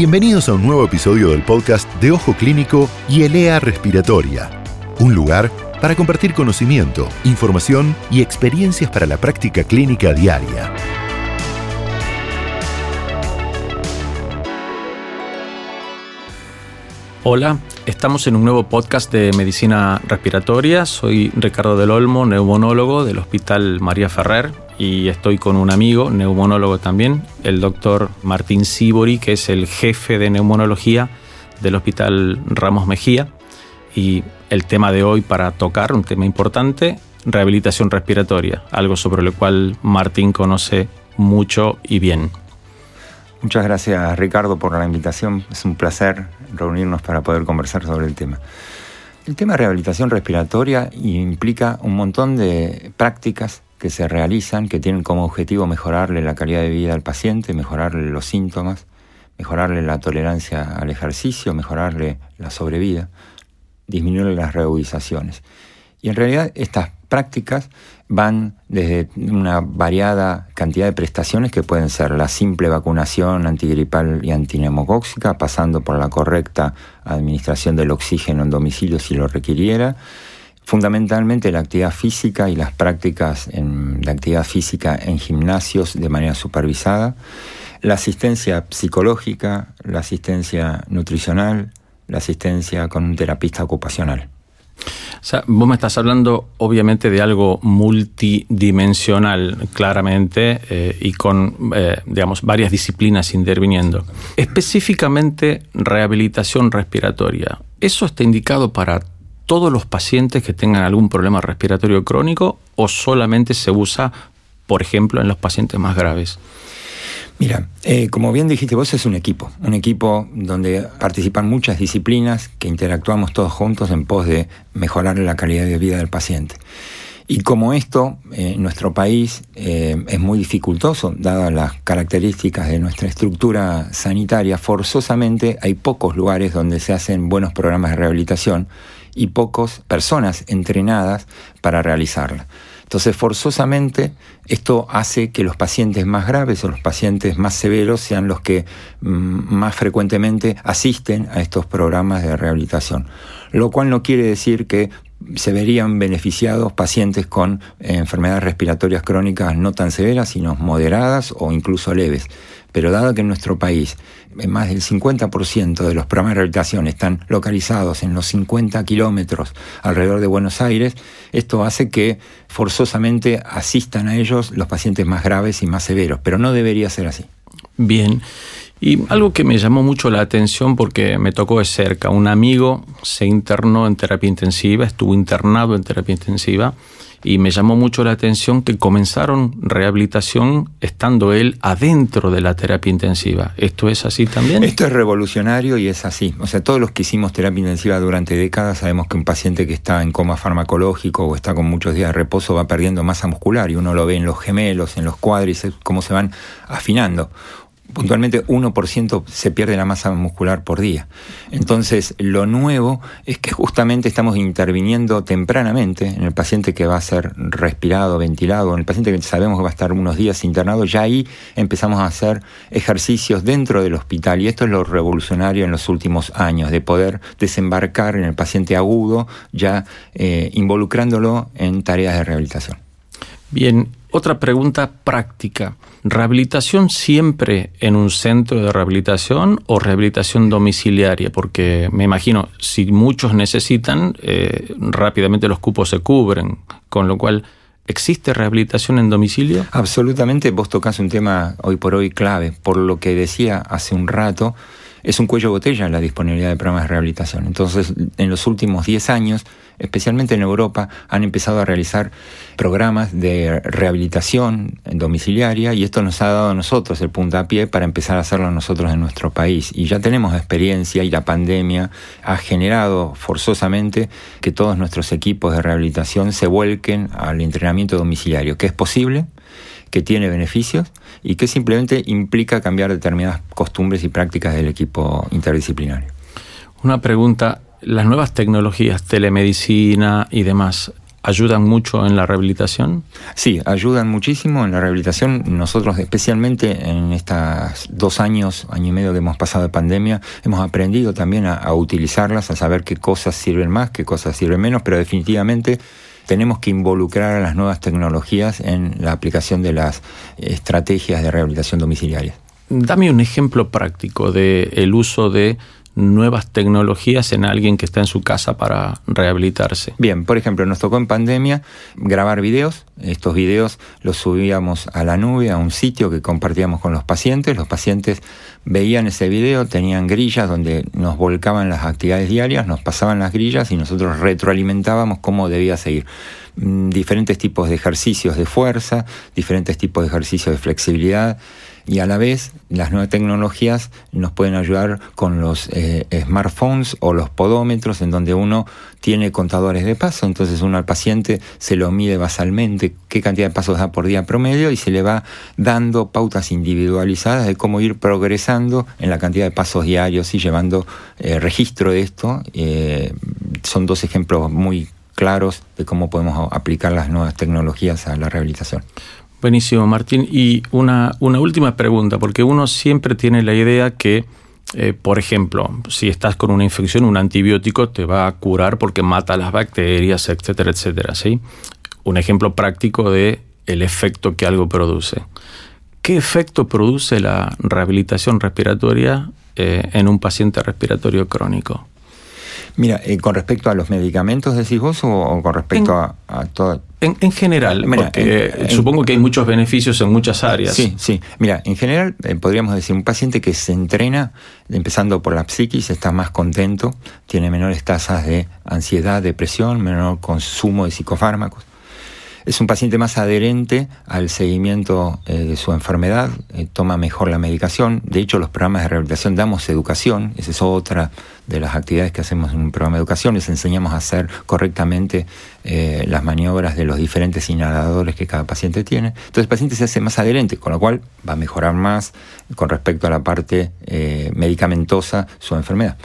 Bienvenidos a un nuevo episodio del podcast de Ojo Clínico y Elea Respiratoria, un lugar para compartir conocimiento, información y experiencias para la práctica clínica diaria. Hola, estamos en un nuevo podcast de medicina respiratoria. Soy Ricardo del Olmo, neumonólogo del Hospital María Ferrer y estoy con un amigo, neumonólogo también, el doctor Martín Sibori, que es el jefe de neumonología del Hospital Ramos Mejía. Y el tema de hoy para tocar, un tema importante, rehabilitación respiratoria, algo sobre lo cual Martín conoce mucho y bien. Muchas gracias Ricardo por la invitación. Es un placer reunirnos para poder conversar sobre el tema. El tema de rehabilitación respiratoria implica un montón de prácticas que se realizan que tienen como objetivo mejorarle la calidad de vida al paciente, mejorarle los síntomas, mejorarle la tolerancia al ejercicio, mejorarle la sobrevida, disminuirle las reubizaciones. Y en realidad estas prácticas van desde una variada cantidad de prestaciones que pueden ser la simple vacunación antigripal y antinemocóxica, pasando por la correcta administración del oxígeno en domicilio si lo requiriera, fundamentalmente la actividad física y las prácticas de actividad física en gimnasios de manera supervisada, la asistencia psicológica, la asistencia nutricional, la asistencia con un terapista ocupacional. O sea, vos me estás hablando obviamente de algo multidimensional, claramente, eh, y con, eh, digamos, varias disciplinas interviniendo. Específicamente, rehabilitación respiratoria. ¿Eso está indicado para todos los pacientes que tengan algún problema respiratorio crónico o solamente se usa, por ejemplo, en los pacientes más graves? Mira, eh, como bien dijiste vos, es un equipo, un equipo donde participan muchas disciplinas que interactuamos todos juntos en pos de mejorar la calidad de vida del paciente. Y como esto eh, en nuestro país eh, es muy dificultoso, dadas las características de nuestra estructura sanitaria, forzosamente hay pocos lugares donde se hacen buenos programas de rehabilitación y pocas personas entrenadas para realizarla. Entonces, forzosamente, esto hace que los pacientes más graves o los pacientes más severos sean los que mm, más frecuentemente asisten a estos programas de rehabilitación. Lo cual no quiere decir que se verían beneficiados pacientes con enfermedades respiratorias crónicas no tan severas, sino moderadas o incluso leves. Pero dado que en nuestro país más del 50% de los programas de rehabilitación están localizados en los 50 kilómetros alrededor de Buenos Aires, esto hace que forzosamente asistan a ellos los pacientes más graves y más severos, pero no debería ser así. Bien. Y algo que me llamó mucho la atención porque me tocó de cerca, un amigo se internó en terapia intensiva, estuvo internado en terapia intensiva y me llamó mucho la atención que comenzaron rehabilitación estando él adentro de la terapia intensiva. ¿Esto es así también? Esto es revolucionario y es así. O sea, todos los que hicimos terapia intensiva durante décadas sabemos que un paciente que está en coma farmacológico o está con muchos días de reposo va perdiendo masa muscular y uno lo ve en los gemelos, en los cuádriceps, cómo se van afinando puntualmente 1% se pierde la masa muscular por día. Entonces, lo nuevo es que justamente estamos interviniendo tempranamente en el paciente que va a ser respirado, ventilado, en el paciente que sabemos que va a estar unos días internado, ya ahí empezamos a hacer ejercicios dentro del hospital y esto es lo revolucionario en los últimos años, de poder desembarcar en el paciente agudo ya eh, involucrándolo en tareas de rehabilitación. Bien, otra pregunta práctica. ¿Rehabilitación siempre en un centro de rehabilitación o rehabilitación domiciliaria? Porque me imagino, si muchos necesitan, eh, rápidamente los cupos se cubren, con lo cual... ¿Existe rehabilitación en domicilio? Absolutamente, vos tocas un tema hoy por hoy clave. Por lo que decía hace un rato, es un cuello botella la disponibilidad de programas de rehabilitación. Entonces, en los últimos 10 años, especialmente en Europa, han empezado a realizar programas de rehabilitación domiciliaria y esto nos ha dado a nosotros el puntapié para empezar a hacerlo nosotros en nuestro país. Y ya tenemos experiencia y la pandemia ha generado forzosamente que todos nuestros equipos de rehabilitación se vuelquen al entrenamiento domiciliario, que es posible, que tiene beneficios y que simplemente implica cambiar determinadas costumbres y prácticas del equipo interdisciplinario. Una pregunta, las nuevas tecnologías, telemedicina y demás, ayudan mucho en la rehabilitación? Sí, ayudan muchísimo en la rehabilitación. Nosotros, especialmente en estos dos años, año y medio que hemos pasado de pandemia, hemos aprendido también a, utilizarlas, a saber qué cosas sirven más, qué cosas sirven menos, pero definitivamente tenemos que involucrar a las nuevas tecnologías en la aplicación de las estrategias de rehabilitación domiciliaria. Dame un ejemplo práctico del el uso de nuevas tecnologías en alguien que está en su casa para rehabilitarse? Bien, por ejemplo, nos tocó en pandemia grabar videos. Estos videos los subíamos a la nube, a un sitio que compartíamos con los pacientes. Los pacientes veían ese video, tenían grillas donde nos volcaban las actividades diarias, nos pasaban las grillas y nosotros retroalimentábamos cómo debía seguir mm, diferentes tipos de ejercicios de fuerza, diferentes tipos de ejercicios de flexibilidad, y a la vez las nuevas tecnologías nos pueden ayudar con los eh, smartphones o los podómetros en donde uno tiene contadores de paso, entonces uno al paciente se lo mide basalmente qué cantidad de pasos da por día promedio y se le va dando pautas individualizadas de cómo ir progresando en la cantidad de pasos diarios y llevando eh, registro de esto. Eh, son dos ejemplos muy claros de cómo podemos aplicar las nuevas tecnologías a la rehabilitación. Buenísimo, Martín. Y una, una última pregunta, porque uno siempre tiene la idea que, eh, por ejemplo, si estás con una infección, un antibiótico te va a curar porque mata las bacterias, etcétera, etcétera. ¿sí? Un ejemplo práctico de el efecto que algo produce. ¿Qué efecto produce la rehabilitación respiratoria eh, en un paciente respiratorio crónico? Mira, eh, con respecto a los medicamentos, decís vos, o, con respecto a, a todo. En, general, porque supongo que hay muchos beneficios en muchas áreas. Sí, sí. Mira, en general eh, podríamos decir, un paciente que se entrena, empezando por la psiquis, está más contento, tiene menores tasas de ansiedad, depresión, menor consumo de psicofármacos es un paciente más adherente al seguimiento eh, de su enfermedad, eh, toma mejor la medicación. De hecho, los programas de rehabilitación damos educación, esa es otra de las actividades que hacemos en un programa de educación, les enseñamos a hacer correctamente eh, las maniobras de los diferentes inhaladores que cada paciente tiene. Entonces el paciente se hace más adherente, con lo cual va a mejorar más con respecto a la parte medicamentosa su enfermedad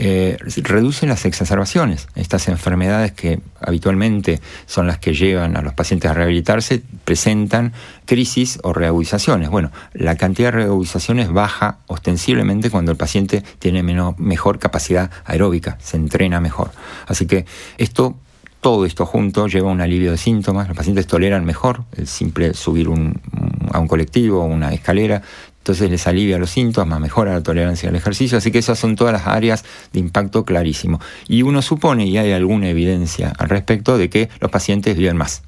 eh, reducen las exacerbaciones. Estas enfermedades que habitualmente son las que llevan a los pacientes a rehabilitarse presentan crisis o reagudizaciones. Bueno, la cantidad de reagudizaciones baja ostensiblemente cuando el paciente tiene mejor capacidad aeróbica, se entrena mejor. Así que esto todo esto junto lleva a un alivio de síntomas, los pacientes toleran mejor el simple subir a un colectivo o una escalera, entonces les alivia los síntomas, mejora la tolerancia al ejercicio, así que esas son todas las áreas de impacto clarísimo. Y uno supone, y hay alguna evidencia al respecto, de que los pacientes viven más.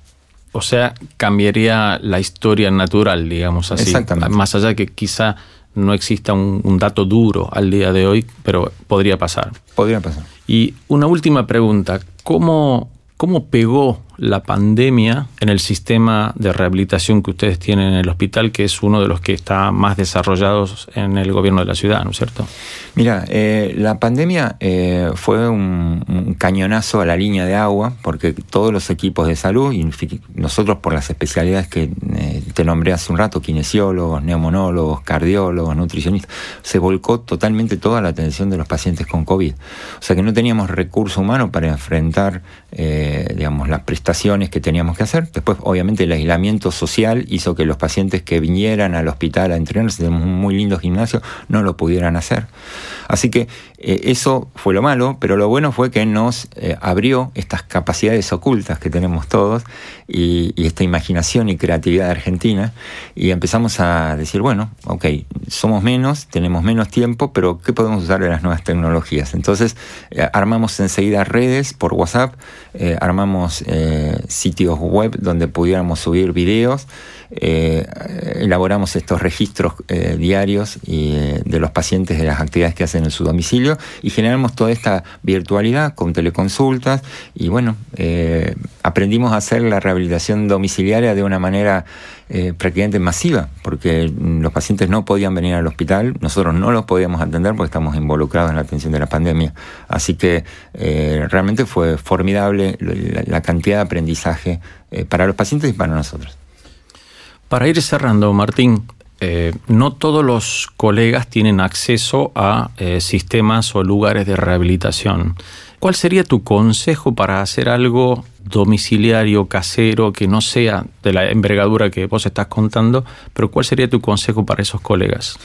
O sea, cambiaría la historia natural, digamos así. Exactamente. Más allá de que quizá no exista un, un, dato duro al día de hoy, pero podría pasar. Podría pasar. Y una última pregunta, ¿cómo, cómo pegó la pandemia en el sistema de rehabilitación que ustedes tienen en el hospital, que es uno de los que está más desarrollados en el gobierno de la ciudad, ¿no es cierto? Mira, eh, la pandemia eh, fue un, cañonazo a la línea de agua, porque todos los equipos de salud, y nosotros por las especialidades que eh, te nombré hace un rato, kinesiólogos, neumonólogos, cardiólogos, nutricionistas, se volcó totalmente toda la atención de los pacientes con COVID. O sea que no teníamos recurso humano para enfrentar, digamos, las prestaciones que teníamos que hacer. Después, obviamente, el aislamiento social hizo que los pacientes que vinieran al hospital a entrenarse, tenemos un muy lindo gimnasio, no lo pudieran hacer. Así que eh, eso fue lo malo, pero lo bueno fue que nos eh, abrió estas capacidades ocultas que tenemos todos y, esta imaginación y creatividad argentina y empezamos a decir, bueno, ok, somos menos, tenemos menos tiempo, pero ¿qué podemos usar de las nuevas tecnologías? Entonces eh, armamos enseguida redes por WhatsApp, armamos sitios web donde pudiéramos subir videos, elaboramos estos registros diarios de los pacientes de las actividades que hacen en su domicilio y generamos toda esta virtualidad con teleconsultas y bueno, eh, aprendimos a hacer la rehabilitación domiciliaria de una manera eh, prácticamente masiva, porque los pacientes no podían venir al hospital, nosotros no los podíamos atender porque estamos involucrados en la atención de la pandemia. Así que eh, realmente fue formidable la, cantidad aprendizaje para los pacientes y para nosotros. Para ir cerrando, Martín, eh, no todos los colegas tienen acceso a eh, sistemas o lugares de rehabilitación. ¿Cuál sería tu consejo para hacer algo domiciliario, casero, que no sea de la envergadura que vos estás contando, pero ¿cuál sería tu consejo para esos colegas?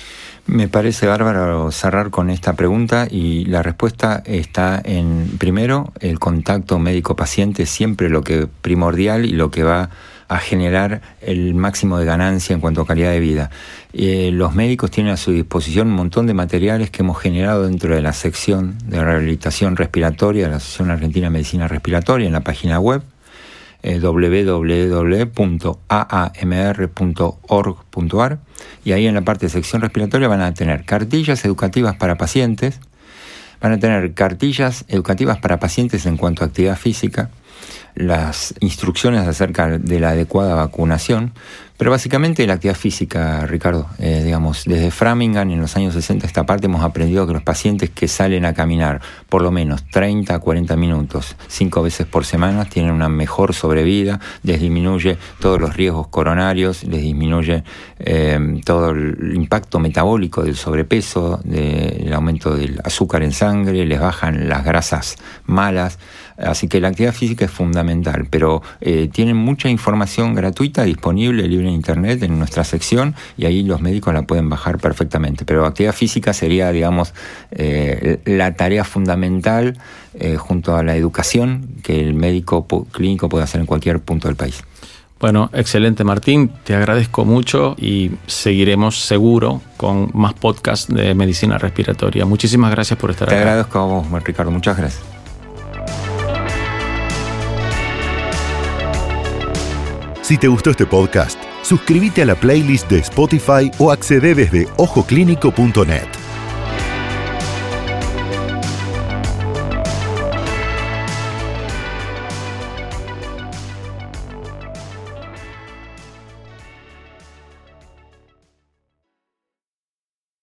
Me parece bárbaro cerrar con esta pregunta y la respuesta está en, primero, el contacto médico-paciente, siempre lo que primordial y lo que va a generar el máximo de ganancia en cuanto a calidad de vida. Eh, los médicos tienen a su disposición un montón de materiales que hemos generado dentro de la sección de rehabilitación respiratoria de la Asociación Argentina de Medicina Respiratoria en la página web www.aamr.org.ar y ahí en la parte de sección respiratoria van a tener cartillas educativas para pacientes, van a tener cartillas educativas para pacientes en cuanto a actividad física, las instrucciones acerca de la adecuada vacunación, pero básicamente la actividad física, Ricardo, eh, digamos, desde Framingham en los años 60 esta parte hemos aprendido que los pacientes que salen a caminar por lo menos 30 a 40 minutos, cinco veces por semana, tienen una mejor sobrevida, les disminuye todos los riesgos coronarios, les disminuye eh, todo el impacto metabólico del sobrepeso, del aumento del azúcar en sangre, les bajan las grasas malas, así que la actividad física es fundamental, pero eh, tienen mucha información gratuita disponible, libre en internet, en nuestra sección, y ahí los médicos la pueden bajar perfectamente. Pero actividad física sería, digamos, eh, la tarea fundamental eh, junto a la educación que el médico clínico puede hacer en cualquier punto del país. Bueno, excelente Martín, te agradezco mucho y seguiremos seguro con más podcasts de medicina respiratoria. Muchísimas gracias por estar aquí. Te agradezco a vos, Ricardo, muchas gracias. Si te gustó este podcast, suscríbete a la playlist de Spotify o accede desde ojoclínico.net.